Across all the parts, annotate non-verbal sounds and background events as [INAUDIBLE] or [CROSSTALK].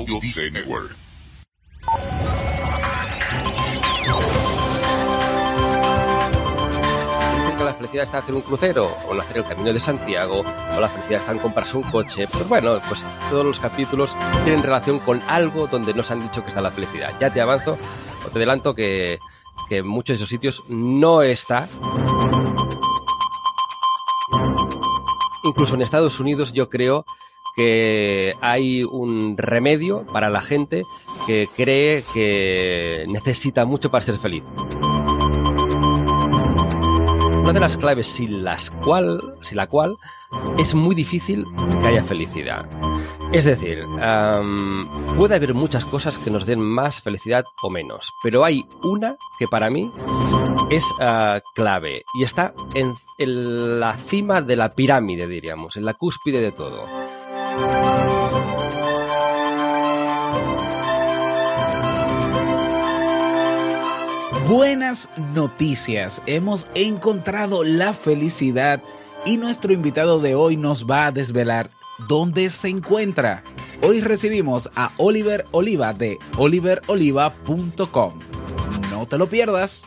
Audio Network. la felicidad está hacer un crucero, o en hacer el camino de Santiago, o la felicidad está en comprarse un coche. Pues bueno, pues todos los capítulos tienen relación con algo donde nos han dicho que está la felicidad. Ya te avanzo, o te adelanto que, que en muchos de esos sitios no está. Incluso en Estados Unidos yo creo que hay un remedio para la gente que cree que necesita mucho para ser feliz. Una de las claves sin, las cual, sin la cual es muy difícil que haya felicidad. Es decir, puede haber muchas cosas que nos den más felicidad o menos, pero hay una que para mí es ah, clave y está en, en la cima de la pirámide, diríamos, en la cúspide de todo. Buenas noticias, hemos encontrado la felicidad y nuestro invitado de hoy nos va a desvelar dónde se encuentra. Hoy recibimos a Oliver Oliva de oliveroliva.com. No te lo pierdas.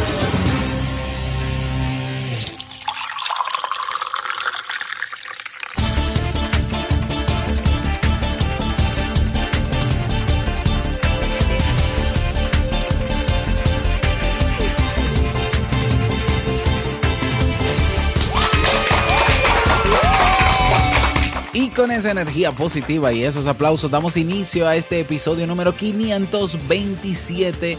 Con esa energía positiva y esos aplausos damos inicio a este episodio número 527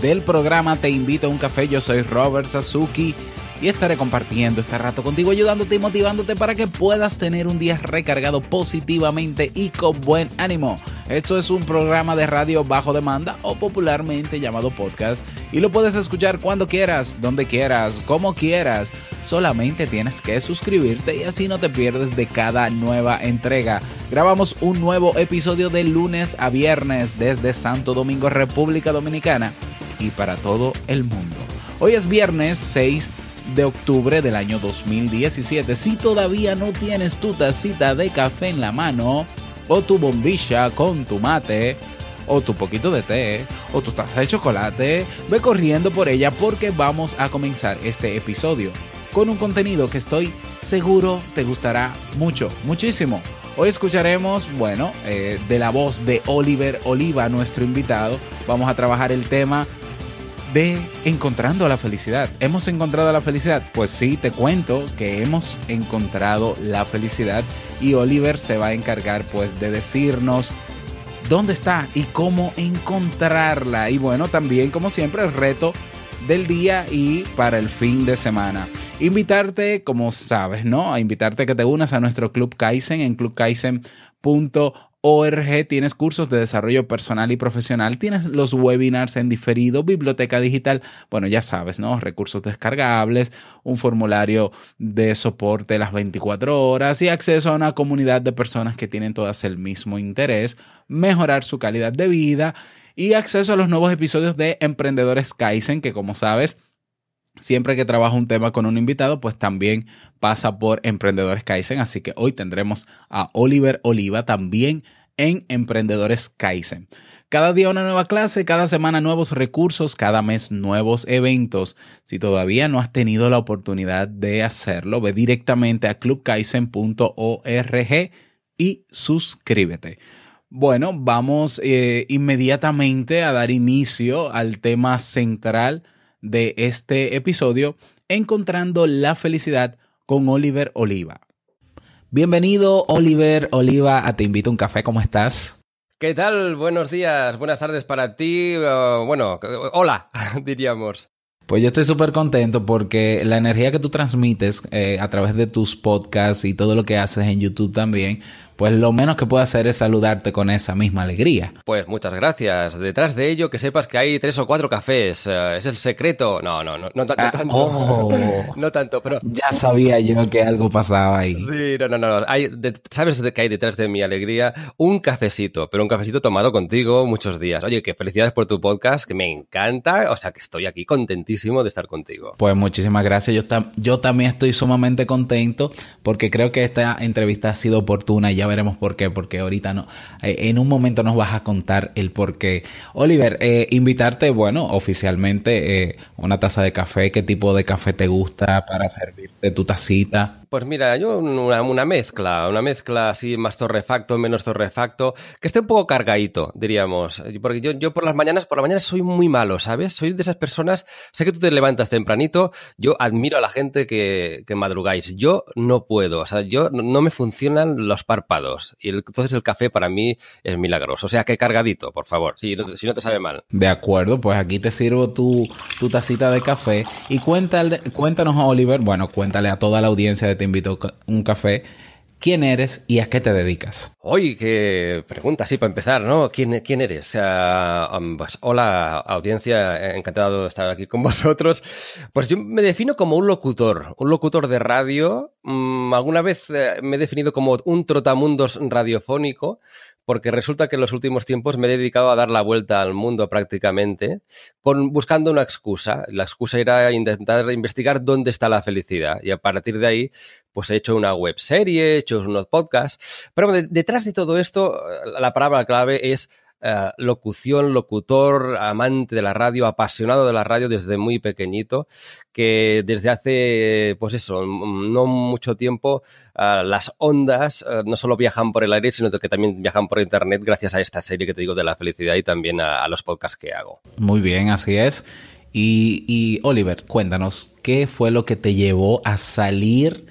del programa Te invito a un café. Yo soy Robert Sasuki y estaré compartiendo este rato contigo, ayudándote y motivándote para que puedas tener un día recargado positivamente y con buen ánimo. Esto es un programa de radio bajo demanda o popularmente llamado podcast y lo puedes escuchar cuando quieras, donde quieras, como quieras solamente tienes que suscribirte y así no te pierdes de cada nueva entrega. Grabamos un nuevo episodio de lunes a viernes desde Santo Domingo, República Dominicana y para todo el mundo. Hoy es viernes 6 de octubre del año 2017. Si todavía no tienes tu tacita de café en la mano o tu bombilla con tu mate, o tu poquito de té o tu taza de chocolate, ve corriendo por ella porque vamos a comenzar este episodio con un contenido que estoy seguro te gustará mucho, muchísimo. Hoy escucharemos, bueno, eh, de la voz de Oliver Oliva, nuestro invitado. Vamos a trabajar el tema de encontrando la felicidad. ¿Hemos encontrado la felicidad? Pues sí, te cuento que hemos encontrado la felicidad y Oliver se va a encargar pues de decirnos dónde está y cómo encontrarla. Y bueno, también como siempre el reto del día y para el fin de semana. Invitarte, como sabes, ¿no? A invitarte a que te unas a nuestro Club Kaizen en clubkaizen.org. Tienes cursos de desarrollo personal y profesional, tienes los webinars en diferido, biblioteca digital, bueno, ya sabes, ¿no? Recursos descargables, un formulario de soporte las 24 horas y acceso a una comunidad de personas que tienen todas el mismo interés, mejorar su calidad de vida y acceso a los nuevos episodios de Emprendedores Kaizen, que como sabes, siempre que trabajo un tema con un invitado, pues también pasa por Emprendedores Kaizen. Así que hoy tendremos a Oliver Oliva también en Emprendedores Kaizen. Cada día una nueva clase, cada semana nuevos recursos, cada mes nuevos eventos. Si todavía no has tenido la oportunidad de hacerlo, ve directamente a clubkaizen.org y suscríbete. Bueno, vamos eh, inmediatamente a dar inicio al tema central de este episodio, encontrando la felicidad con Oliver Oliva. Bienvenido, Oliver Oliva, a Te Invito a un Café, ¿cómo estás? ¿Qué tal? Buenos días, buenas tardes para ti. Uh, bueno, hola, [LAUGHS] diríamos. Pues yo estoy súper contento porque la energía que tú transmites eh, a través de tus podcasts y todo lo que haces en YouTube también, pues lo menos que puedo hacer es saludarte con esa misma alegría. Pues muchas gracias. Detrás de ello, que sepas que hay tres o cuatro cafés. Eh, es el secreto. No, no, no, no, ah, tanto. Oh. [LAUGHS] no tanto, pero. Ya sabía yo que algo pasaba ahí. Sí, no, no, no. Hay, ¿Sabes que hay detrás de mi alegría? Un cafecito, pero un cafecito tomado contigo muchos días. Oye, que felicidades por tu podcast, que me encanta. O sea, que estoy aquí contentísimo de estar contigo. Pues muchísimas gracias. Yo, yo también estoy sumamente contento porque creo que esta entrevista ha sido oportuna y ya veremos por qué, porque ahorita no. Eh, en un momento nos vas a contar el por qué. Oliver, eh, invitarte, bueno, oficialmente eh, una taza de café, qué tipo de café te gusta para servirte tu tacita. Pues mira, yo una, mezcla, una mezcla así más torrefacto, menos torrefacto, que esté un poco cargadito, diríamos. Porque yo, yo por las mañanas, por la mañana soy muy malo, ¿sabes? Soy de esas personas, sé que tú te levantas tempranito, yo admiro a la gente que, que madrugáis. Yo no puedo, o sea, yo no, me funcionan los párpados. Y entonces el café para mí es milagroso. O sea, que cargadito, por favor, si no, si no te sabe mal. De acuerdo, pues aquí te sirvo tu, tu tacita de café. Y cuéntale, cuéntanos a Oliver, bueno, cuéntale a toda la audiencia de te invito un café. ¿Quién eres y a qué te dedicas? Oye, qué pregunta, sí, para empezar, ¿no? ¿Quién, eres? Pues, hola, audiencia, encantado de estar aquí con [LAUGHS] vosotros. Pues yo me defino como un locutor, un locutor de radio. Mm, alguna vez eh, me he definido como un trotamundos radiofónico porque resulta que en los últimos tiempos me he dedicado a dar la vuelta al mundo prácticamente, buscando una excusa. La excusa era intentar investigar dónde está la felicidad y a partir de ahí, pues he hecho una web serie, he hecho unos podcasts, pero detrás de todo esto, la palabra clave es eh, locución, locutor, amante de la radio, apasionado de la radio desde muy pequeñito, que desde hace, pues eso, no mucho tiempo, eh, las ondas eh, no solo viajan por el aire, sino que también viajan por internet gracias a esta serie que te digo de la felicidad y también a, los podcasts que hago. Muy bien, así es. Y, Oliver, cuéntanos, ¿qué fue lo que te llevó a salir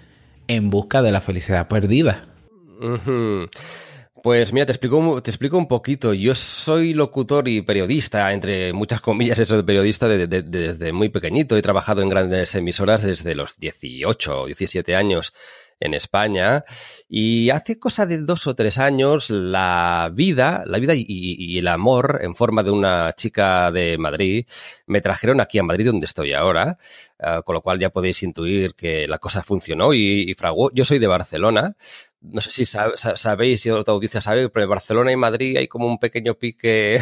en busca de la felicidad perdida? Pues mira, te explico, te explico un poquito. Yo soy locutor y periodista, entre muchas comillas, [LAUGHS] eso de periodista desde muy pequeñito. He trabajado en grandes emisoras desde los 18 o 17 años en España. Y hace cosa de dos o tres años, la vida, la vida y, el amor en forma de una chica de Madrid me trajeron aquí a Madrid, donde estoy ahora. Eh, con lo cual ya podéis intuir que la cosa funcionó y, y fraguó. Yo soy de Barcelona, no sé si sabéis, si otra audiencia sabe, pero en Barcelona y Madrid hay como un pequeño pique,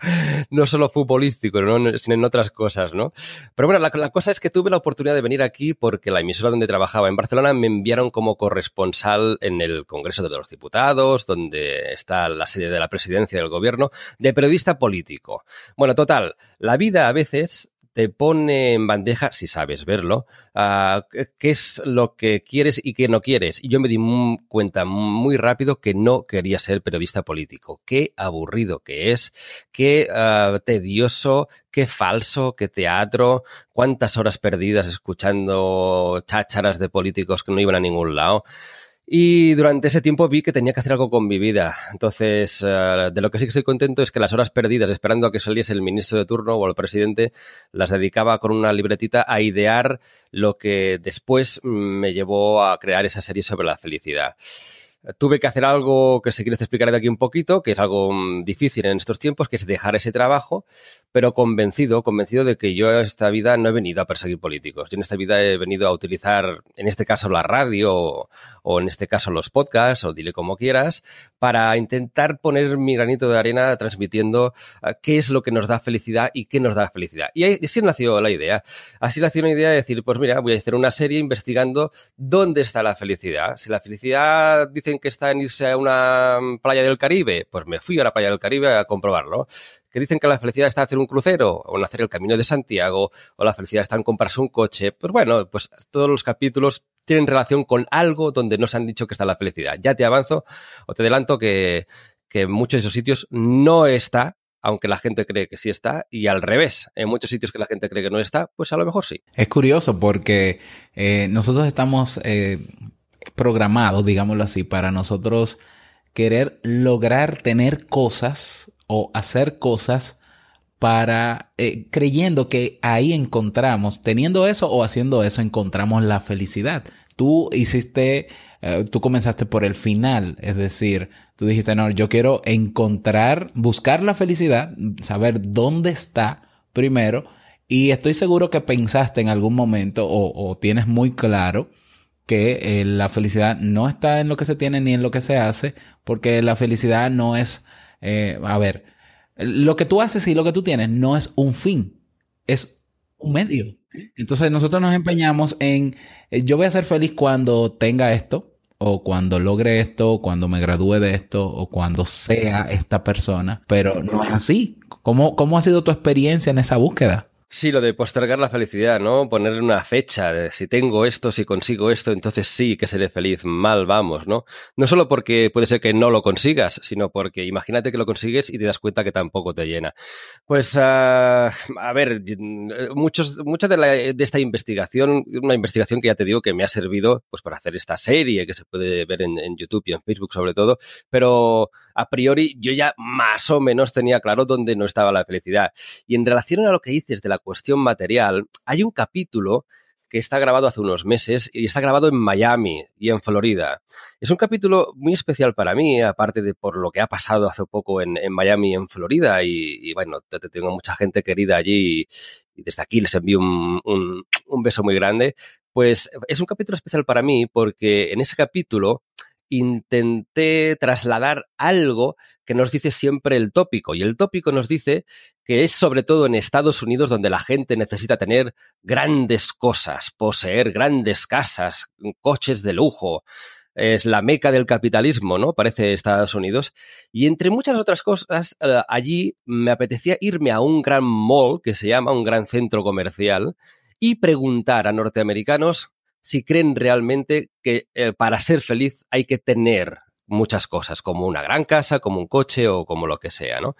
[LAUGHS] no solo futbolístico, sino en otras cosas, ¿no? Pero bueno, la, cosa es que tuve la oportunidad de venir aquí porque la emisora donde trabajaba en Barcelona me enviaron como corresponsal en el Congreso de los Diputados, donde está la sede de la presidencia del gobierno, de periodista político. Bueno, total, la vida a veces te pone en bandeja, si sabes verlo, uh, qué es lo que quieres y qué no quieres. Y yo me di cuenta muy rápido que no quería ser periodista político. Qué aburrido que es, qué uh, tedioso, qué falso, qué teatro, cuántas horas perdidas escuchando chácharas de políticos que no iban a ningún lado. Y durante ese tiempo vi que tenía que hacer algo con mi vida. Entonces, eh, de lo que sí que estoy contento es que las horas perdidas esperando a que saliese el ministro de turno o el presidente, las dedicaba con una libretita a idear lo que después me llevó a crear esa serie sobre la felicidad tuve que hacer algo que si quieres te explicaré de aquí un poquito, que es algo mm, difícil en estos tiempos, que es dejar ese trabajo, pero convencido, convencido de que yo en esta vida no he venido a perseguir políticos. Yo en esta vida he venido a utilizar, en este caso, la radio o, en este caso los podcasts, o dile como quieras, para intentar poner mi granito de arena transmitiendo ah, qué es lo que nos da felicidad y qué nos da felicidad. Y así nació la idea. Así nació una idea de decir, pues mira, voy a hacer una serie investigando dónde está la felicidad. Si la felicidad dice que está en irse a una playa del Caribe, pues me fui a la playa del Caribe a comprobarlo. Que dicen que la felicidad está en hacer un crucero, o en hacer el camino de Santiago, o la felicidad está en comprarse un coche. Pues bueno, pues todos los capítulos tienen relación con algo donde nos han dicho que está la felicidad. Ya te avanzo o te adelanto que, que en muchos de esos sitios no está, aunque la gente cree que sí está, y al revés, en muchos sitios que la gente cree que no está, pues a lo mejor sí. Es curioso porque eh, nosotros estamos eh, programado, digámoslo así, para nosotros querer lograr tener cosas o hacer cosas para eh, creyendo que ahí encontramos, teniendo eso o haciendo eso, encontramos la felicidad. Tú hiciste eh, tú comenzaste por el final, es decir, tú dijiste, no, yo quiero encontrar, buscar la felicidad, saber dónde está primero, y estoy seguro que pensaste en algún momento o, tienes muy claro que eh, la felicidad no está en lo que se tiene ni en lo que se hace, porque la felicidad no es, eh, a ver, lo que tú haces y lo que tú tienes no es un fin, es un medio. Entonces nosotros nos empeñamos en, eh, yo voy a ser feliz cuando tenga esto, o cuando logre esto, o cuando me gradúe de esto, o cuando sea esta persona, pero no es así. ¿Cómo, cómo ha sido tu experiencia en esa búsqueda? Sí, lo de postergar la felicidad, ¿no? Ponerle una fecha de si tengo esto, si consigo esto, entonces sí que seré feliz. Mal vamos, ¿no? No solo porque puede ser que no lo consigas, sino porque imagínate que lo consigues y te das cuenta que tampoco te llena. Pues, uh, a ver, muchos, mucha de, la, de esta investigación, una investigación que ya te digo que me ha servido pues para hacer esta serie que se puede ver en, en YouTube y en Facebook sobre todo, pero a priori yo ya más o menos tenía claro dónde no estaba la felicidad. Y en relación a lo que dices de la cuestión material, hay un capítulo que está grabado hace unos meses y está grabado en Miami y en Florida. Es un capítulo muy especial para mí, aparte de por lo que ha pasado hace poco en, Miami y en Florida. Y, bueno, tengo mucha gente querida allí y, desde aquí les envío un, un beso muy grande. Pues es un capítulo especial para mí porque en ese capítulo intenté trasladar algo que nos dice siempre el tópico. Y el tópico nos dice que es sobre todo en Estados Unidos donde la gente necesita tener grandes cosas, poseer grandes casas, coches de lujo. Es la meca del capitalismo, ¿no? Parece Estados Unidos. Y entre muchas otras cosas, eh, allí me apetecía irme a un gran mall que se llama un gran centro comercial y preguntar a norteamericanos si creen realmente que eh, para ser feliz hay que tener muchas cosas, como una gran casa, como un coche o como lo que sea, ¿no?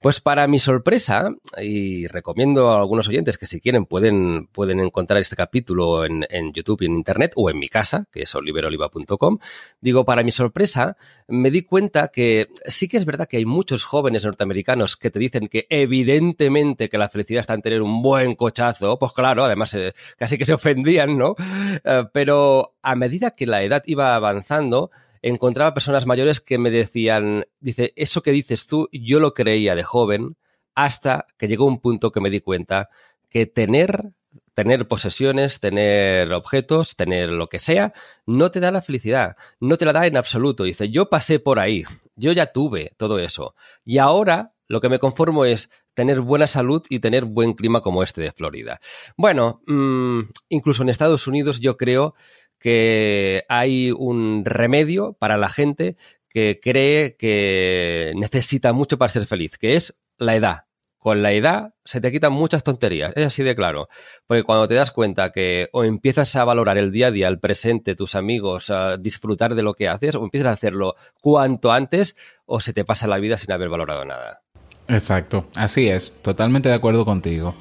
Pues para mi sorpresa, y recomiendo a algunos oyentes que si quieren pueden, pueden encontrar este capítulo en, YouTube y en Internet o en mi casa, que es oliveroliva.com, digo, para mi sorpresa, me di cuenta que sí que es verdad que hay muchos jóvenes norteamericanos que te dicen que evidentemente que la felicidad está en tener un buen cochazo, pues claro, además eh, casi que se ofendían, ¿no? Eh, pero a medida que la edad iba avanzando, encontraba personas mayores que me decían, dice, eso que dices tú, yo lo creía de joven, hasta que llegó un punto que me di cuenta que tener, tener posesiones, tener objetos, tener lo que sea, no te da la felicidad, no te la da en absoluto. Dice, yo pasé por ahí, yo ya tuve todo eso. Y ahora lo que me conformo es tener buena salud y tener buen clima como este de Florida. Bueno, mm, incluso en Estados Unidos yo creo que hay un remedio para la gente que cree que necesita mucho para ser feliz, que es la edad. Con la edad se te quitan muchas tonterías, es así de claro. Porque cuando te das cuenta que o empiezas a valorar el día a día, el presente, tus amigos, a disfrutar de lo que haces, o empiezas a hacerlo cuanto antes, o se te pasa la vida sin haber valorado nada. Exacto, así es, totalmente de acuerdo contigo.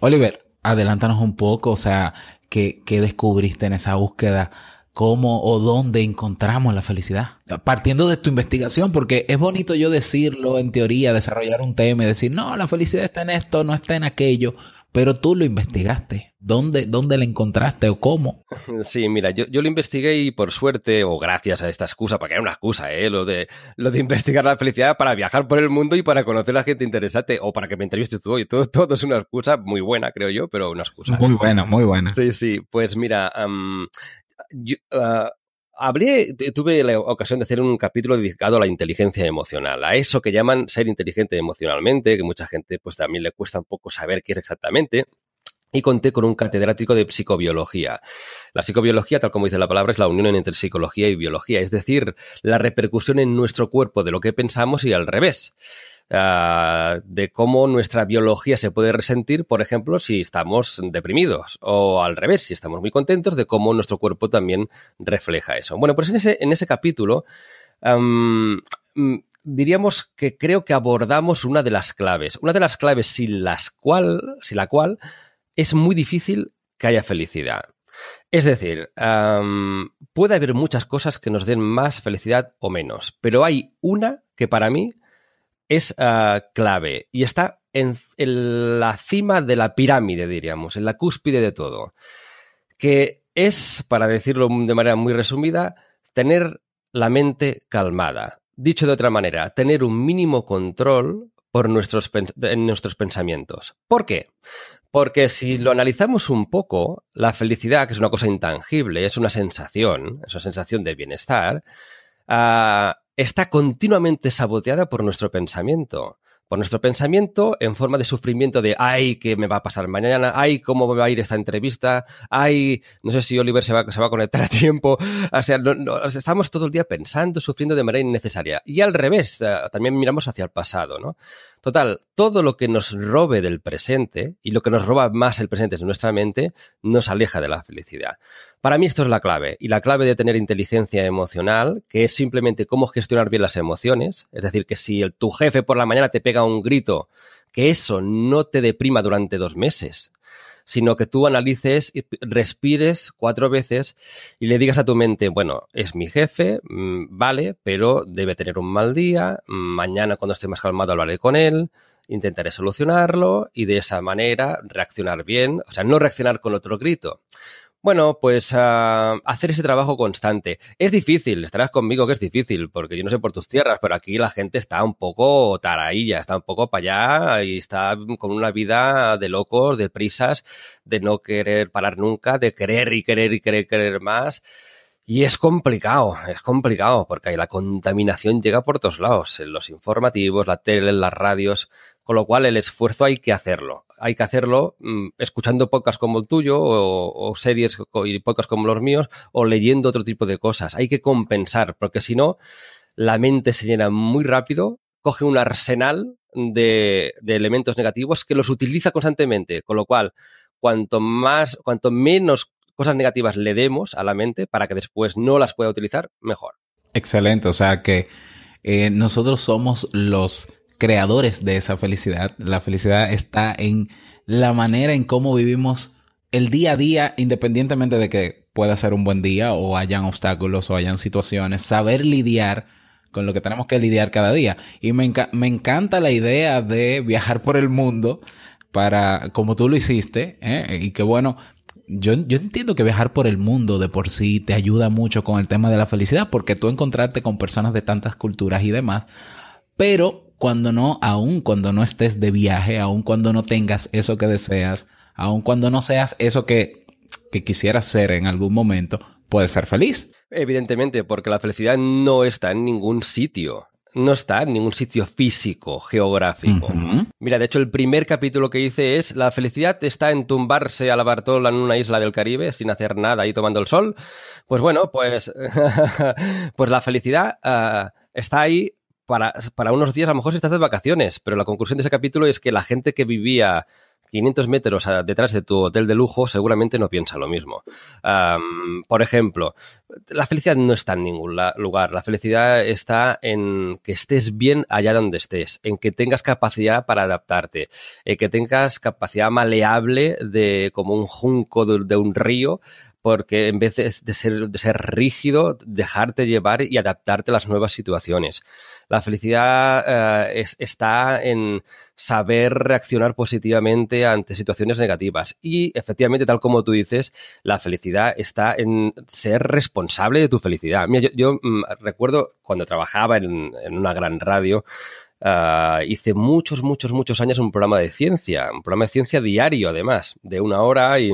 Oliver, adelántanos un poco, o sea, ¿Qué, descubriste en esa búsqueda? ¿Cómo o dónde encontramos la felicidad? Partiendo de tu investigación, porque es bonito yo decirlo en teoría, desarrollar un tema y decir, no, la felicidad está en esto, no está en aquello, pero tú lo investigaste. ¿Dónde, dónde la encontraste o cómo? [LAUGHS] Sí, mira, yo, yo, lo investigué y por suerte, o gracias a esta excusa, porque era una excusa, ¿eh? Lo de, lo de investigar la felicidad para viajar por el mundo y para conocer a gente interesante, o para que me entrevistes tú hoy. Todo, todo es una excusa muy buena, creo yo, pero una excusa. Muy buena, muy buena. Sí, sí. Pues mira, yo, uh, Hablé, tuve la ocasión de hacer un capítulo dedicado a la inteligencia emocional, a eso que llaman ser inteligente emocionalmente, que mucha gente pues también le cuesta un poco saber qué es exactamente. Y conté con un catedrático de psicobiología. La psicobiología, tal como dice la palabra, es la unión entre psicología y biología, es decir, la repercusión en nuestro cuerpo de lo que pensamos y al revés. Ah, de cómo nuestra biología se puede resentir, por ejemplo, si estamos deprimidos, o al revés, si estamos muy contentos, de cómo nuestro cuerpo también refleja eso. Bueno, pues en ese, en ese capítulo mm, diríamos que creo que abordamos una de las claves, una de las claves sin, las cual, sin la cual es muy difícil que haya felicidad. Es decir, puede haber muchas cosas que nos den más felicidad o menos, pero hay una que para mí es ah, clave y está en, la cima de la pirámide, diríamos, en la cúspide de todo, que es, para decirlo de manera muy resumida, tener la mente calmada. Dicho de otra manera, tener un mínimo control por nuestros, en nuestros pensamientos. ¿Por qué? Porque si lo analizamos un poco, la felicidad, que es una cosa intangible, es una sensación, es una sensación de bienestar, uh, está continuamente saboteada por nuestro pensamiento por nuestro pensamiento en forma de sufrimiento de, ay, ¿qué me va a pasar mañana? Ay, ¿cómo me va a ir esta entrevista? Ay, no sé si Oliver se va, se va a conectar a tiempo. O sea, estamos todo el día pensando, sufriendo de manera innecesaria. Y al revés, eh, también miramos hacia el pasado, ¿no? Total, todo lo que nos robe del presente y lo que nos roba más el presente es nuestra mente, nos aleja de la felicidad. Para mí esto es la clave. Y la clave de tener inteligencia emocional, que es simplemente cómo gestionar bien las emociones. Es decir, que si el, tu jefe por la mañana te pega un grito, que eso no te deprima durante dos meses sino que tú analices, respires cuatro veces y le digas a tu mente, bueno, es mi jefe, mm, vale, pero debe tener un mal día, mañana cuando esté más calmado hablaré con él, intentaré solucionarlo y de esa manera reaccionar bien, o sea, no reaccionar con otro grito, bueno, pues uh, hacer ese trabajo constante. Es difícil, estarás conmigo que es difícil, porque yo no sé por tus tierras, pero aquí la gente está un poco tarailla, está un poco para allá y está con una vida de locos, de prisas, de no querer parar nunca, de querer y querer y querer, querer más. Y es complicado, es complicado, porque la contaminación llega por todos lados, en los informativos, la tele, las radios, con lo cual el esfuerzo hay que hacerlo. Hay que hacerlo mm, escuchando podcasts como el tuyo o, series y podcasts como los míos o leyendo otro tipo de cosas. Hay que compensar, porque si no, la mente se llena muy rápido, coge un arsenal de, de elementos negativos que los utiliza constantemente, con lo cual cuanto más, cuanto menos cosas negativas le demos a la mente para que después no las pueda utilizar, mejor. Excelente, o sea que eh, nosotros somos los creadores de esa felicidad. La felicidad está en la manera en cómo vivimos el día a día, independientemente de que pueda ser un buen día o hayan obstáculos o hayan situaciones, saber lidiar con lo que tenemos que lidiar cada día. Y me, me encanta la idea de viajar por el mundo para, como tú lo hiciste, ¿eh? y que bueno, yo, yo entiendo que viajar por el mundo de por sí te ayuda mucho con el tema de la felicidad, porque tú encontrarte con personas de tantas culturas y demás, pero cuando no, aún cuando no estés de viaje, aún cuando no tengas eso que deseas, aún cuando no seas eso que, que quisieras ser en algún momento, puedes ser feliz. Evidentemente, porque la felicidad no está en ningún sitio no está en ningún sitio físico, geográfico. Mira, de hecho, el primer capítulo que hice es La felicidad está en tumbarse a la Bartola en una isla del Caribe sin hacer nada y tomando el sol. Pues bueno, pues, [LAUGHS] pues la felicidad ah, está ahí para, unos días, a lo mejor estás de vacaciones, pero la conclusión de ese capítulo es que la gente que vivía 500 metros detrás de tu hotel de lujo, seguramente no piensa lo mismo. por ejemplo, la felicidad no está en ningún lugar. La felicidad está en que estés bien allá donde estés, en que tengas capacidad para adaptarte, en que tengas capacidad maleable de como un junco de un río porque en vez de, ser, de ser rígido, dejarte llevar y adaptarte a las nuevas situaciones. La felicidad eh, está en saber reaccionar positivamente ante situaciones negativas. Y efectivamente, tal como tú dices, la felicidad está en ser responsable de tu felicidad. Mira, yo, mm, recuerdo cuando trabajaba en, una gran radio, eh, hice muchos, muchos, muchos años un programa de ciencia, un programa de ciencia diario además, de una hora y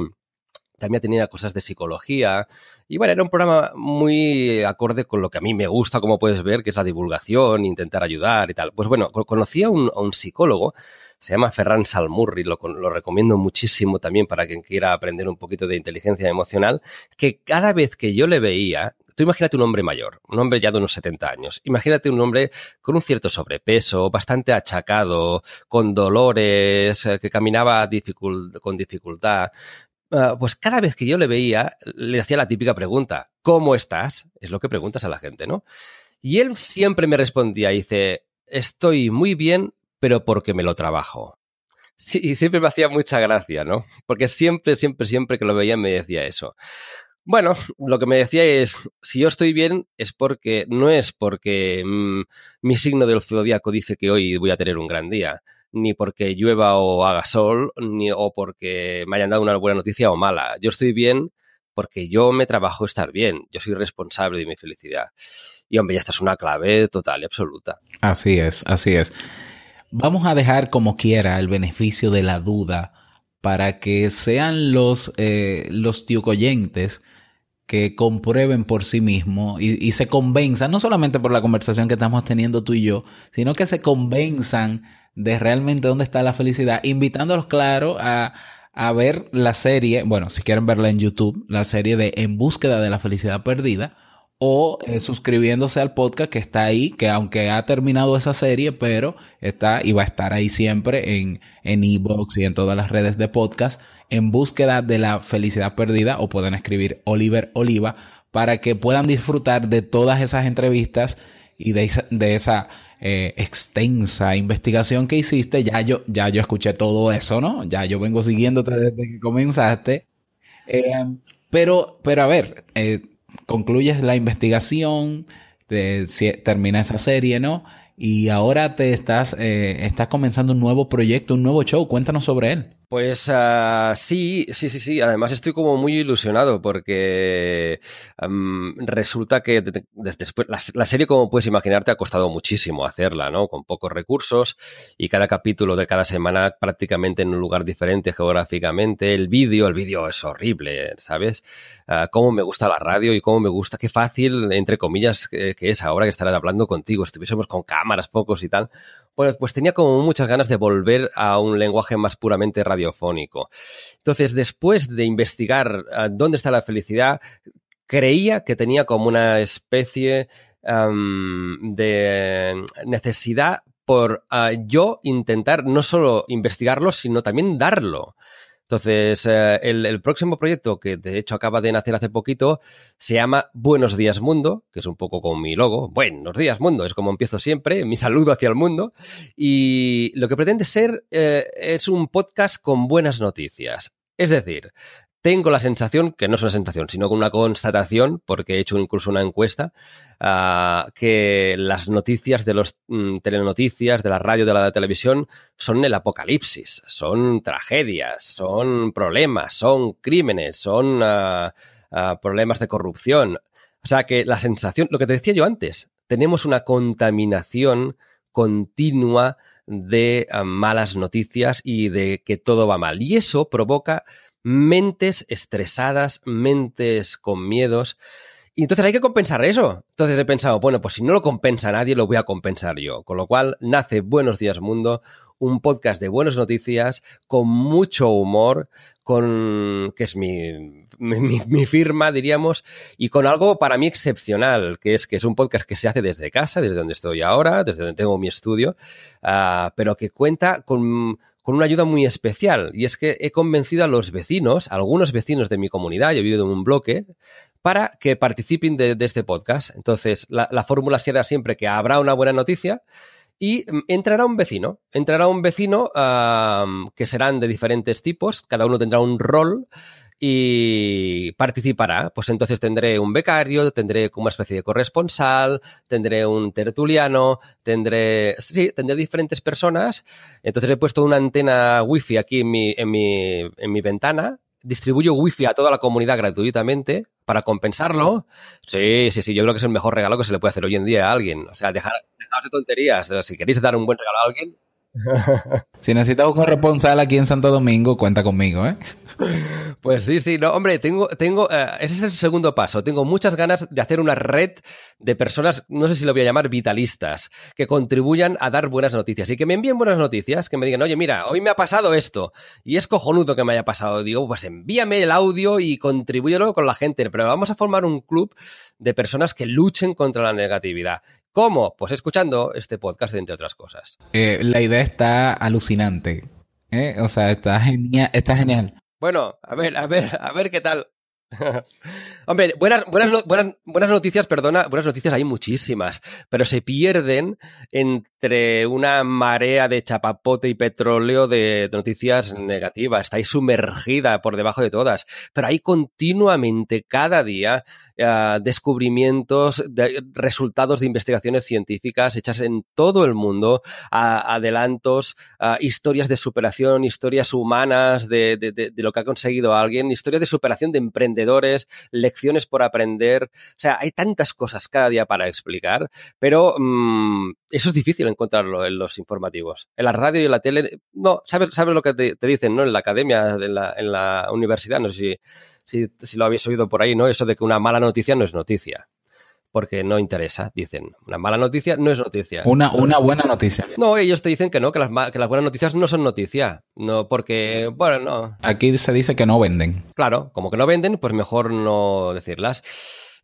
también tenía cosas de psicología. Y bueno, era un programa muy acorde con lo que a mí me gusta, como puedes ver, que es la divulgación, intentar ayudar y tal. Pues bueno, conocí a un, psicólogo, se llama Ferran Salmurri, lo, lo, recomiendo muchísimo también para quien quiera aprender un poquito de inteligencia emocional, que cada vez que yo le veía, tú imagínate un hombre mayor, un hombre ya de unos 70 años, imagínate un hombre con un cierto sobrepeso, bastante achacado, con dolores, eh, que caminaba con dificultad, Ah, pues cada vez que yo le veía, le hacía la típica pregunta, ¿cómo estás? Es lo que preguntas a la gente, ¿no? Y él siempre me respondía, dice, estoy muy bien, pero porque me lo trabajo. Sí, y siempre me hacía mucha gracia, ¿no? Porque siempre, siempre, siempre que lo veía me decía eso. Bueno, lo que me decía es, si yo estoy bien es porque, no es porque mm, mi signo del zodiaco dice que hoy voy a tener un gran día ni porque llueva o haga sol, ni o porque me hayan dado una buena noticia o mala. Yo estoy bien porque yo me trabajo estar bien, yo soy responsable de mi felicidad. Y hombre, esta es una clave total y absoluta. Así es, así es. Vamos a dejar como quiera el beneficio de la duda para que sean los, eh, los tiocoyentes que comprueben por sí mismos y, se convenzan, no solamente por la conversación que estamos teniendo tú y yo, sino que se convenzan de realmente dónde está la felicidad, invitándolos, claro, a, a ver la serie, bueno, si quieren verla en YouTube, la serie de En búsqueda de la felicidad perdida, o eh, suscribiéndose al podcast que está ahí, que aunque ha terminado esa serie, pero está y va a estar ahí siempre en en y en todas las redes de podcast en búsqueda de la felicidad perdida o pueden escribir Oliver Oliva para que puedan disfrutar de todas esas entrevistas y de esa, de esa eh, extensa investigación que hiciste. Ya yo, ya yo escuché todo eso, ¿no? Ya yo vengo siguiéndote desde que comenzaste. Eh, pero, pero a ver, eh, concluyes la investigación, termina esa serie, ¿no? Y ahora te estás, eh, estás comenzando un nuevo proyecto, un nuevo show. Cuéntanos sobre él. Pues uh, sí, sí, sí, sí. Además estoy como muy ilusionado porque resulta que después la, serie, como puedes imaginarte, ha costado muchísimo hacerla, ¿no? Con pocos recursos y cada capítulo de cada semana prácticamente en un lugar diferente geográficamente. El vídeo, el vídeo es horrible, ¿sabes? Uh, cómo me gusta la radio y cómo me gusta, qué fácil, entre comillas, que, que es ahora que estar hablando contigo. Estuviésemos con cámaras pocos y tal pues tenía como muchas ganas de volver a un lenguaje más puramente radiofónico. Entonces, después de investigar uh, dónde está la felicidad, creía que tenía como una especie de necesidad por uh, yo intentar no solo investigarlo, sino también darlo. Entonces, eh, el, próximo proyecto, que de hecho acaba de nacer hace poquito, se llama Buenos Días Mundo, que es un poco como mi logo. Buenos días Mundo, es como empiezo siempre, mi saludo hacia el mundo. Y lo que pretende ser eh, es un podcast con buenas noticias. Es decir, tengo la sensación, que no es una sensación, sino con una constatación, porque he hecho incluso una encuesta, uh, que las noticias de los mm, telenoticias, de la radio, de la televisión, son el apocalipsis, son tragedias, son problemas, son crímenes, son uh, problemas de corrupción. O sea que la sensación, lo que te decía yo antes, tenemos una contaminación continua de malas noticias y de que todo va mal. Y eso provoca mentes estresadas, mentes con miedos. Y entonces hay que compensar eso. Entonces he pensado, bueno, pues si no lo compensa nadie, lo voy a compensar yo. Con lo cual nace Buenos Días Mundo, un podcast de buenas noticias, con mucho humor, con que es mi, mi, mi, firma, diríamos, y con algo para mí excepcional, que es que es un podcast que se hace desde casa, desde donde estoy ahora, desde donde tengo mi estudio, uh, pero que cuenta con con una ayuda muy especial. Y es que he convencido a los vecinos, a algunos vecinos de mi comunidad, yo vivo en un bloque, para que participen de, de este podcast. Entonces, la fórmula será siempre que habrá una buena noticia y entrará un vecino. Entrará un vecino uh, que serán de diferentes tipos, cada uno tendrá un rol y participará. Pues entonces tendré un becario, tendré como una especie de corresponsal, tendré un tertuliano, tendré, sí, tendré diferentes personas. Entonces he puesto una antena wifi aquí en mi, en mi, en mi ventana. Distribuyo wifi a toda la comunidad gratuitamente para compensarlo. Sí, sí, sí, yo creo que es el mejor regalo que se le puede hacer hoy en día a alguien. O sea, dejar, dejar de tonterías. Si queréis dar un buen regalo a alguien, [LAUGHS] si necesitas un corresponsal aquí en Santo Domingo, cuenta conmigo, ¿eh? Pues sí, sí, no, hombre, tengo, tengo, uh, ese es el segundo paso. Tengo muchas ganas de hacer una red de personas, no sé si lo voy a llamar vitalistas, que contribuyan a dar buenas noticias y que me envíen buenas noticias, que me digan, oye, mira, hoy me ha pasado esto y es cojonudo que me haya pasado. Digo, pues envíame el audio y contribúyelo con la gente, pero vamos a formar un club de personas que luchen contra la negatividad. ¿Cómo? Pues escuchando este podcast, entre otras cosas. Eh, la idea está alucinante. ¿eh? O sea, está, genia está genial. Bueno, a ver, a ver, a ver qué tal. Hombre, buenas, buenas, buenas, buenas noticias, perdona, buenas noticias hay muchísimas, pero se pierden entre una marea de chapapote y petróleo de noticias negativas. Está ahí sumergida por debajo de todas, pero hay continuamente, cada día, uh, descubrimientos, de, resultados de investigaciones científicas hechas en todo el mundo, adelantos, historias de superación, historias humanas de, de, lo que ha conseguido alguien, historias de superación de emprendedores emprendedores, lecciones por aprender. O sea, hay tantas cosas cada día para explicar, pero mm, eso es difícil encontrarlo en los informativos. En la radio y en la tele, no, sabes, sabes lo que te, dicen, ¿no? En la academia, en la, universidad, no sé si, si, si lo habéis oído por ahí, ¿no? Eso de que una mala noticia no es noticia porque no interesa, dicen. Una mala noticia no es noticia. Una, una buena noticia. No, ellos te dicen que no, que las, que las buenas noticias no son noticia. No, porque, bueno, no. Aquí se dice que no venden. Claro, como que no venden, pues mejor no decirlas.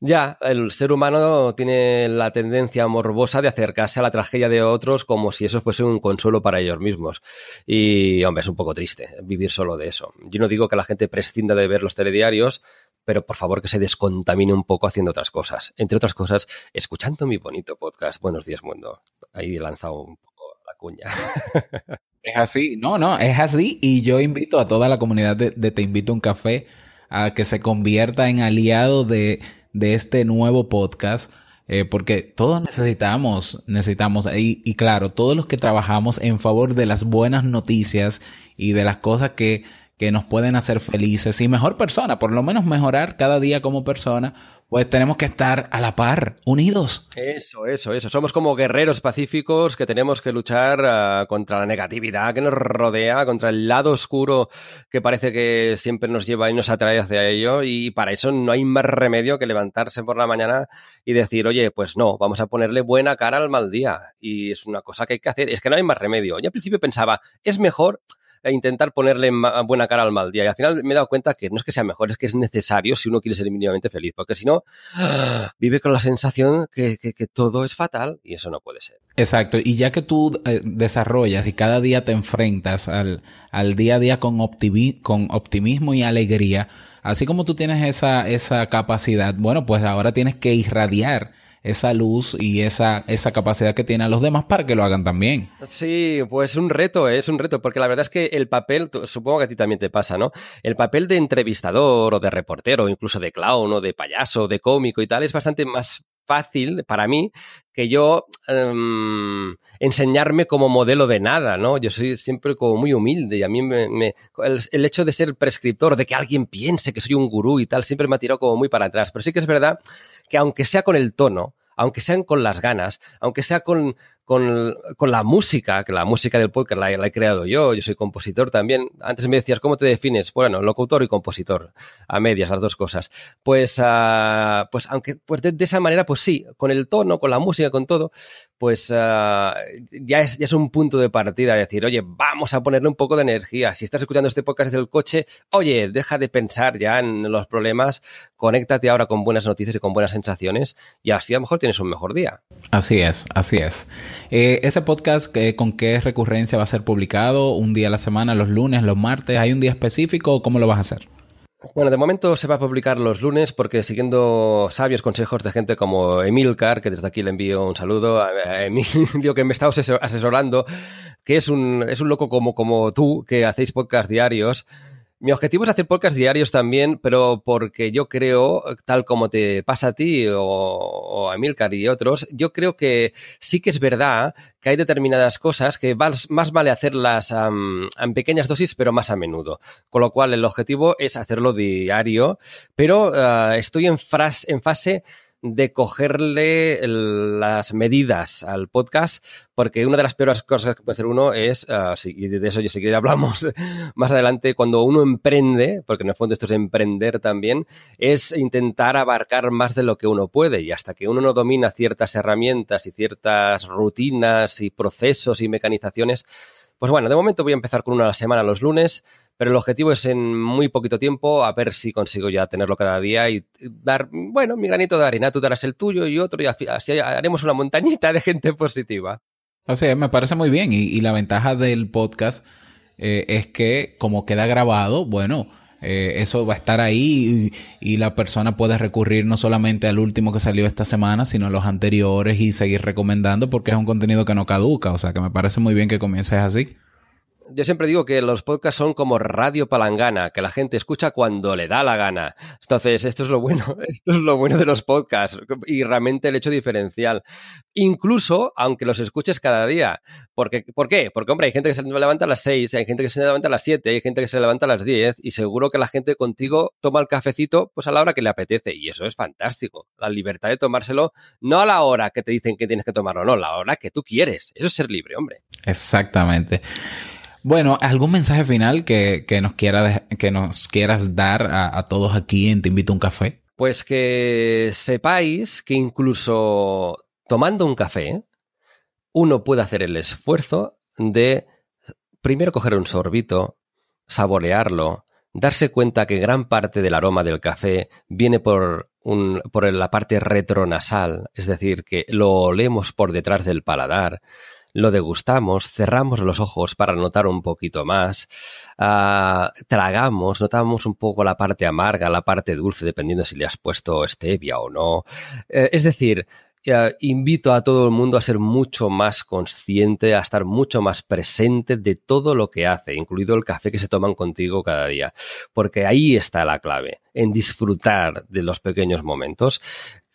Ya, el ser humano tiene la tendencia morbosa de acercarse a la tragedia de otros como si eso fuese un consuelo para ellos mismos. Y, hombre, es un poco triste vivir solo de eso. Yo no digo que la gente prescinda de ver los telediarios, pero por favor que se descontamine un poco haciendo otras cosas. Entre otras cosas, escuchando mi bonito podcast. Buenos días, mundo. Ahí he lanzado un poco la cuña. [LAUGHS] Es así, no, no, es así. Y yo invito a toda la comunidad de, Te Invito a un Café a que se convierta en aliado de, de este nuevo podcast. Eh, porque todos necesitamos, necesitamos, y, y claro, todos los que trabajamos en favor de las buenas noticias y de las cosas que que nos pueden hacer felices y mejor persona, por lo menos mejorar cada día como persona, pues tenemos que estar a la par, unidos. Eso, eso, eso. Somos como guerreros pacíficos que tenemos que luchar uh, contra la negatividad que nos rodea, contra el lado oscuro que parece que siempre nos lleva y nos atrae hacia ello. Y para eso no hay más remedio que levantarse por la mañana y decir, oye, pues no, vamos a ponerle buena cara al mal día. Y es una cosa que hay que hacer. Es que no hay más remedio. Yo al principio pensaba, es mejor e intentar ponerle buena cara al mal día. Y al final me he dado cuenta que no es que sea mejor, es que es necesario si uno quiere ser mínimamente feliz, porque si no, [GASPS] vive con la sensación que, todo es fatal y eso no puede ser. Exacto, y ya que tú eh, desarrollas y cada día te enfrentas al, al día a día con, con optimismo y alegría, así como tú tienes esa, esa capacidad, bueno, pues ahora tienes que irradiar esa luz y esa, esa capacidad que tienen los demás para que lo hagan también. Sí, pues un reto, ¿eh? es un reto, porque la verdad es que el papel, supongo que a ti también te pasa, ¿no? El papel de entrevistador o de reportero, incluso de clown o de payaso, de cómico y tal, es bastante más fácil para mí que yo um, enseñarme como modelo de nada, ¿no? Yo soy siempre como muy humilde y a mí me, me el, el, hecho de ser prescriptor, de que alguien piense que soy un gurú y tal, siempre me ha tirado como muy para atrás. Pero sí que es verdad que aunque sea con el tono, aunque sean con las ganas, aunque sea con, con, con la música, que la música del podcast la, la, he creado yo, yo soy compositor también. Antes me decías, ¿cómo te defines? Bueno, locutor y compositor, a medias, las dos cosas. Pues, uh, pues aunque, pues de, de, esa manera, pues sí, con el tono, con la música, con todo, pues uh, ya, es, ya es un punto de partida, decir, oye, vamos a ponerle un poco de energía. Si estás escuchando este podcast desde el coche, oye, deja de pensar ya en los problemas, conéctate ahora con buenas noticias y con buenas sensaciones y así a lo mejor tienes un mejor día. Así es, así es. Eh, ese podcast, eh, ¿con qué recurrencia va a ser publicado? ¿Un día a la semana, los lunes, los martes? ¿Hay un día específico o cómo lo vas a hacer? Bueno, de momento se va a publicar los lunes porque siguiendo sabios consejos de gente como Emilcar, que desde aquí le envío un saludo, a Emilio que me está asesorando, que es un, es un loco como, como tú, que hacéis podcast diarios, mi objetivo es hacer podcast diarios también, pero porque yo creo, tal como te pasa a ti o, a Milcar y otros, yo creo que sí que es verdad que hay determinadas cosas que más, más vale hacerlas en pequeñas dosis, pero más a menudo. Con lo cual, el objetivo es hacerlo diario, pero uh, estoy en fase de cogerle las medidas al podcast, porque una de las peores cosas que puede hacer uno es, uh, y de eso yo sé que ya hablamos [LAUGHS] más adelante, cuando uno emprende, porque en el fondo esto es emprender también, es intentar abarcar más de lo que uno puede. Y hasta que uno no domina ciertas herramientas y ciertas rutinas y procesos y mecanizaciones, pues bueno, de momento voy a empezar con una a la semana los lunes, pero el objetivo es en muy poquito tiempo a ver si consigo ya tenerlo cada día y dar, bueno, mi granito de arena, tú darás el tuyo y otro y así haremos una montañita de gente positiva. Así es, me parece muy bien y, la ventaja del podcast eh, es que como queda grabado, bueno, eh, eso va a estar ahí y, y, la persona puede recurrir no solamente al último que salió esta semana, sino a los anteriores y seguir recomendando porque es un contenido que no caduca, o sea que me parece muy bien que comiences así. Yo siempre digo que los podcasts son como radio palangana, que la gente escucha cuando le da la gana. Entonces, esto es lo bueno, [LAUGHS] esto es lo bueno de los podcasts y realmente el hecho diferencial. Incluso aunque los escuches cada día. Porque, ¿Por qué? Porque, hombre, hay gente que se levanta a las 6, hay gente que se levanta a las 7, hay gente que se levanta a las 10 y seguro que la gente contigo toma el cafecito pues a la hora que le apetece y eso es fantástico. La libertad de tomárselo no a la hora que te dicen que tienes que tomarlo, no, la hora que tú quieres. Eso es ser libre, hombre. Exactamente. Bueno, ¿algún mensaje final que, nos, quiera, que nos quieras dar a, a todos aquí en Te Invito a un Café? Pues que sepáis que incluso tomando un café, uno puede hacer el esfuerzo de primero coger un sorbito, saborearlo, darse cuenta que gran parte del aroma del café viene por, un, por la parte retronasal, es decir, que lo olemos por detrás del paladar, lo degustamos, cerramos los ojos para notar un poquito más, uh, tragamos, notamos un poco la parte amarga, la parte dulce, dependiendo si le has puesto stevia o no. Eh, es decir, invito a todo el mundo a ser mucho más consciente, a estar mucho más presente de todo lo que hace, incluido el café que se toman contigo cada día. Porque ahí está la clave, en disfrutar de los pequeños momentos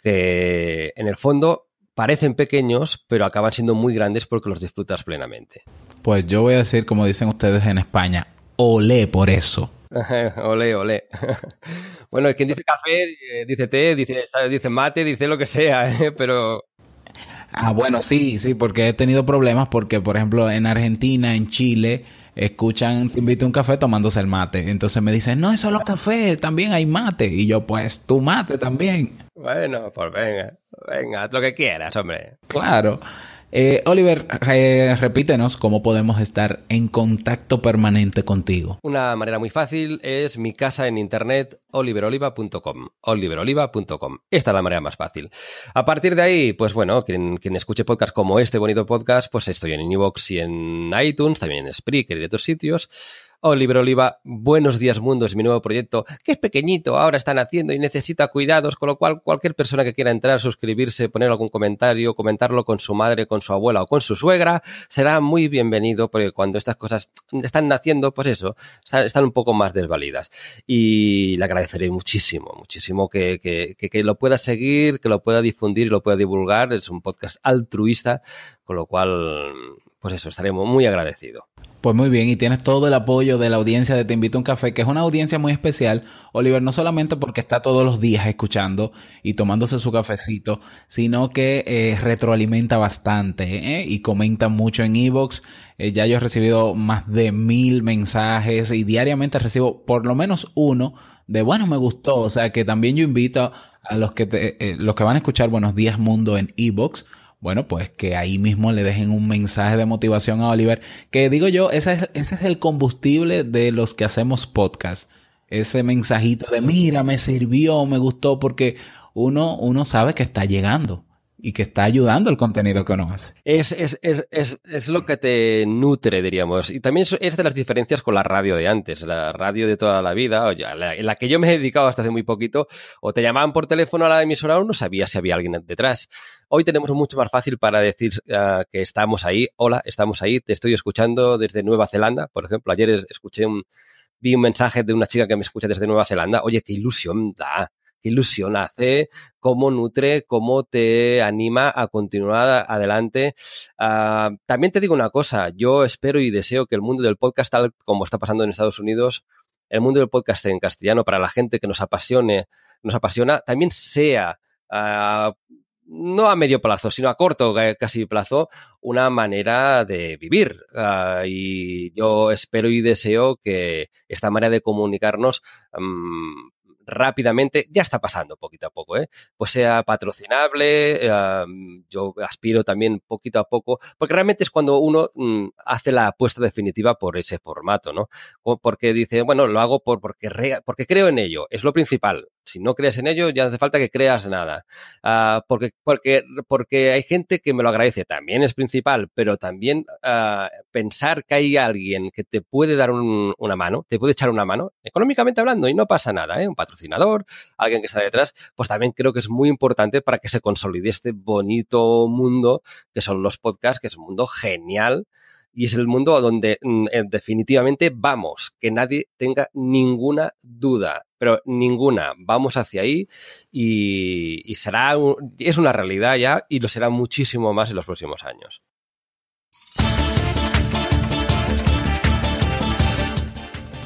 que en el fondo parecen pequeños, pero acaban siendo muy grandes porque los disfrutas plenamente. Pues yo voy a decir, como dicen ustedes en España, olé por eso. [LAUGHS] olé, olé. [LAUGHS] bueno, quien dice café, eh, dice té, dice, dice mate, dice lo que sea, [LAUGHS] ¿eh? pero... Ah, bueno, sí, sí, porque he tenido problemas porque, por ejemplo, en Argentina, en Chile, escuchan, te invito a un café tomándose el mate. Entonces me dicen, no es solo café, también hay mate. Y yo, pues, tu mate también. Bueno, pues venga, venga, haz lo que quieras, hombre. Claro. Eh, Oliver, repítenos cómo podemos estar en contacto permanente contigo. Una manera muy fácil es mi casa en internet oliveroliva.com. Oliveroliva.com. Esta es la manera más fácil. A partir de ahí, pues bueno, quien, escuche podcast como este bonito podcast, pues estoy en Evox y en iTunes, también en Spreaker y en otros sitios. Oliver Oliva, Buenos Días Mundo es mi nuevo proyecto, que es pequeñito, ahora están haciendo y necesita cuidados, con lo cual cualquier persona que quiera entrar, suscribirse, poner algún comentario, comentarlo con su madre, con su abuela o con su suegra, será muy bienvenido porque cuando estas cosas están naciendo, pues eso, están un poco más desvalidas. Y le agradeceré muchísimo, muchísimo que, que, que, lo pueda seguir, que lo pueda difundir y lo pueda divulgar. Es un podcast altruista, con lo cual, pues eso, estaremos muy agradecido. Pues muy bien, y tienes todo el apoyo de la audiencia de Te Invito a un Café, que es una audiencia muy especial, Oliver, no solamente porque está todos los días escuchando y tomándose su cafecito, sino que eh, retroalimenta bastante ¿eh? y comenta mucho en Evox. Eh, ya yo he recibido más de mil mensajes y diariamente recibo por lo menos uno de bueno, me gustó. O sea que también yo invito a los que, te, los que van a escuchar Buenos Días Mundo en Evox bueno, pues que ahí mismo le dejen un mensaje de motivación a Oliver, que digo yo, ese es, ese es el combustible de los que hacemos podcast. Ese mensajito de mira, me sirvió, me gustó, porque uno, uno sabe que está llegando y que está ayudando el contenido que uno hace. Es, es, es, es, lo que te nutre, diríamos. Y también es de las diferencias con la radio de antes, la radio de toda la vida, o ya, en la que yo me he dedicado hasta hace muy poquito, o te llamaban por teléfono a la emisora o no sabías si había alguien detrás. Hoy tenemos mucho más fácil para decir ah, que estamos ahí. Hola, estamos ahí, te estoy escuchando desde Nueva Zelanda. Por ejemplo, ayer escuché vi un mensaje de una chica que me escucha desde Nueva Zelanda. Oye, qué ilusión da qué ilusión hace, cómo nutre, cómo te anima a continuar adelante. Ah, también te digo una cosa, yo espero y deseo que el mundo del podcast, tal como está pasando en Estados Unidos, el mundo del podcast en castellano, para la gente que nos apasione, nos apasiona, también sea ah, no a medio plazo, sino a corto casi plazo, una manera de vivir. Ah, y yo espero y deseo que esta manera de comunicarnos mm, rápidamente, ya está pasando poquito a poco, ¿eh? pues sea patrocinable, yo aspiro también poquito a poco, porque realmente es cuando uno mm, hace la apuesta definitiva por ese formato, ¿no? Porque dice, bueno, lo hago por, porque, porque creo en ello, es lo principal. Si no crees en ello, ya hace falta que creas nada. Ah, porque, porque, porque hay gente que me lo agradece, también es principal, pero también ah, pensar que hay alguien que te puede dar una mano, te puede echar una mano, económicamente hablando, y no pasa nada, ¿eh? Un patrocinador, alguien que está detrás, pues también creo que es muy importante para que se consolide este bonito mundo que son los podcasts, que es un mundo genial y es el mundo donde mm, eh, definitivamente vamos, que nadie tenga ninguna duda, pero ninguna, vamos hacia ahí y, será, es una realidad ya y lo será muchísimo más en los próximos años.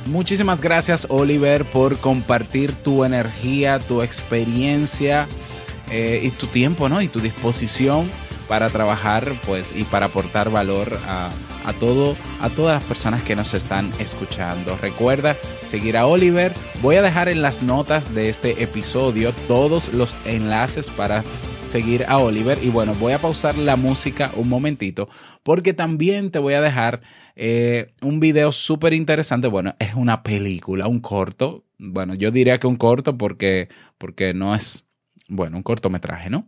Muchísimas gracias Oliver por compartir tu energía, tu experiencia eh, y tu tiempo, ¿no? Y tu disposición para trabajar, pues, y para aportar valor a, a todo, a todas las personas que nos están escuchando. Recuerda seguir a Oliver. Voy a dejar en las notas de este episodio todos los enlaces para seguir a Oliver. Y bueno, voy a pausar la música un momentito porque también te voy a dejar eh, un video súper interesante. Bueno, es una película, un corto. Bueno, yo diría que un corto porque, porque no es, bueno, un cortometraje, ¿no?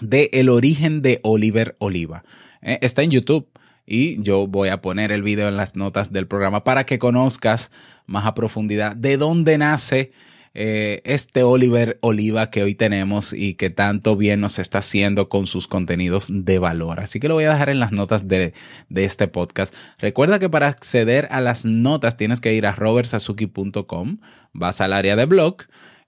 De El origen de Oliver Oliva. Eh, está en YouTube y yo voy a poner el video en las notas del programa para que conozcas más a profundidad de dónde nace eh, este Oliver Oliva que hoy tenemos y que tanto bien nos está haciendo con sus contenidos de valor. Así que lo voy a dejar en las notas de, de este podcast. Recuerda que para acceder a las notas tienes que ir a robertsazuki.com, vas al área de blog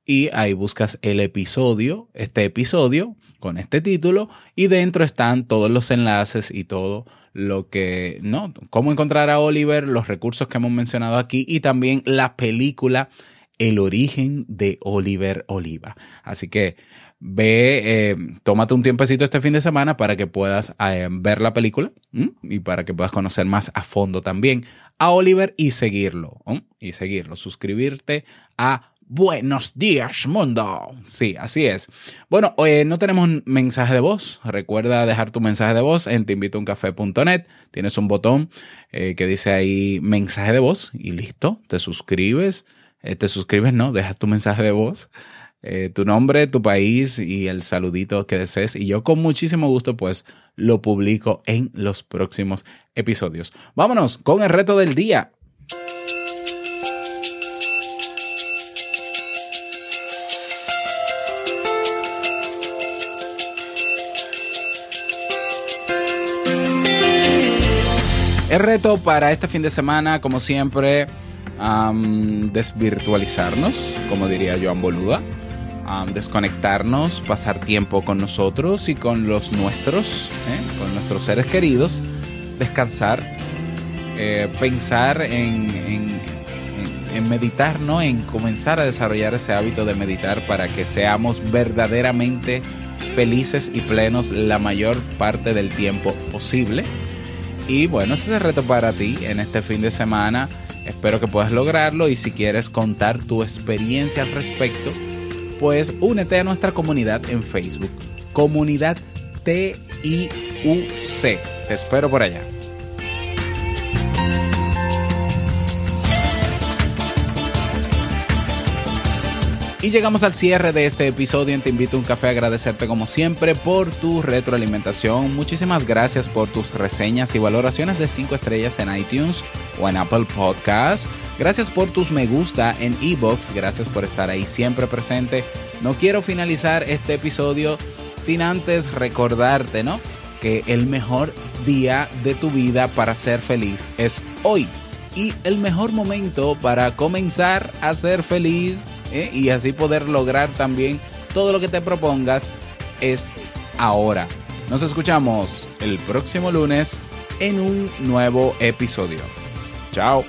y ahí buscas el episodio, este episodio con este título y dentro están todos los enlaces y todo lo que, ¿no? Cómo encontrar a Oliver, los recursos que hemos mencionado aquí y también la película El origen de Oliver Oliva. Así que ve, eh, tómate un tiempecito este fin de semana para que puedas eh, ver la película y para que puedas conocer más a fondo también a Oliver y seguirlo, y seguirlo, suscribirte a Buenos días, mundo. Sí, así es. Bueno, hoy no tenemos un mensaje de voz. Recuerda dejar tu mensaje de voz en teinvitouncafé.net. Tienes un botón eh, que dice ahí mensaje de voz y listo. Te suscribes. Eh, te suscribes, no, dejas tu mensaje de voz. Eh, tu nombre, tu país y el saludito que desees. Y yo con muchísimo gusto pues lo publico en los próximos episodios. Vámonos con el reto del día. El reto para este fin de semana, como siempre, desvirtualizarnos, como diría Joan Boluda, desconectarnos, pasar tiempo con nosotros y con los nuestros, ¿eh? con nuestros seres queridos, descansar, eh, pensar en, en, en, meditar, ¿no? En comenzar a desarrollar ese hábito de meditar para que seamos verdaderamente felices y plenos la mayor parte del tiempo posible y bueno, ese es el reto para ti en este fin de semana. Espero que puedas lograrlo y si quieres contar tu experiencia al respecto, pues únete a nuestra comunidad en Facebook. Comunidad TIUC. Te espero por allá. Y llegamos al cierre de este episodio Te invito a un café a agradecerte como siempre por tu retroalimentación. Muchísimas gracias por tus reseñas y valoraciones de 5 estrellas en iTunes o en Apple Podcast. Gracias por tus me gusta en Ebox. Gracias por estar ahí siempre presente. No quiero finalizar este episodio sin antes recordarte, ¿no? Que el mejor día de tu vida para ser feliz es hoy. Y el mejor momento para comenzar a ser feliz ¿eh? y así poder lograr también todo lo que te propongas es ahora. Nos escuchamos el próximo lunes en un nuevo episodio. Chao.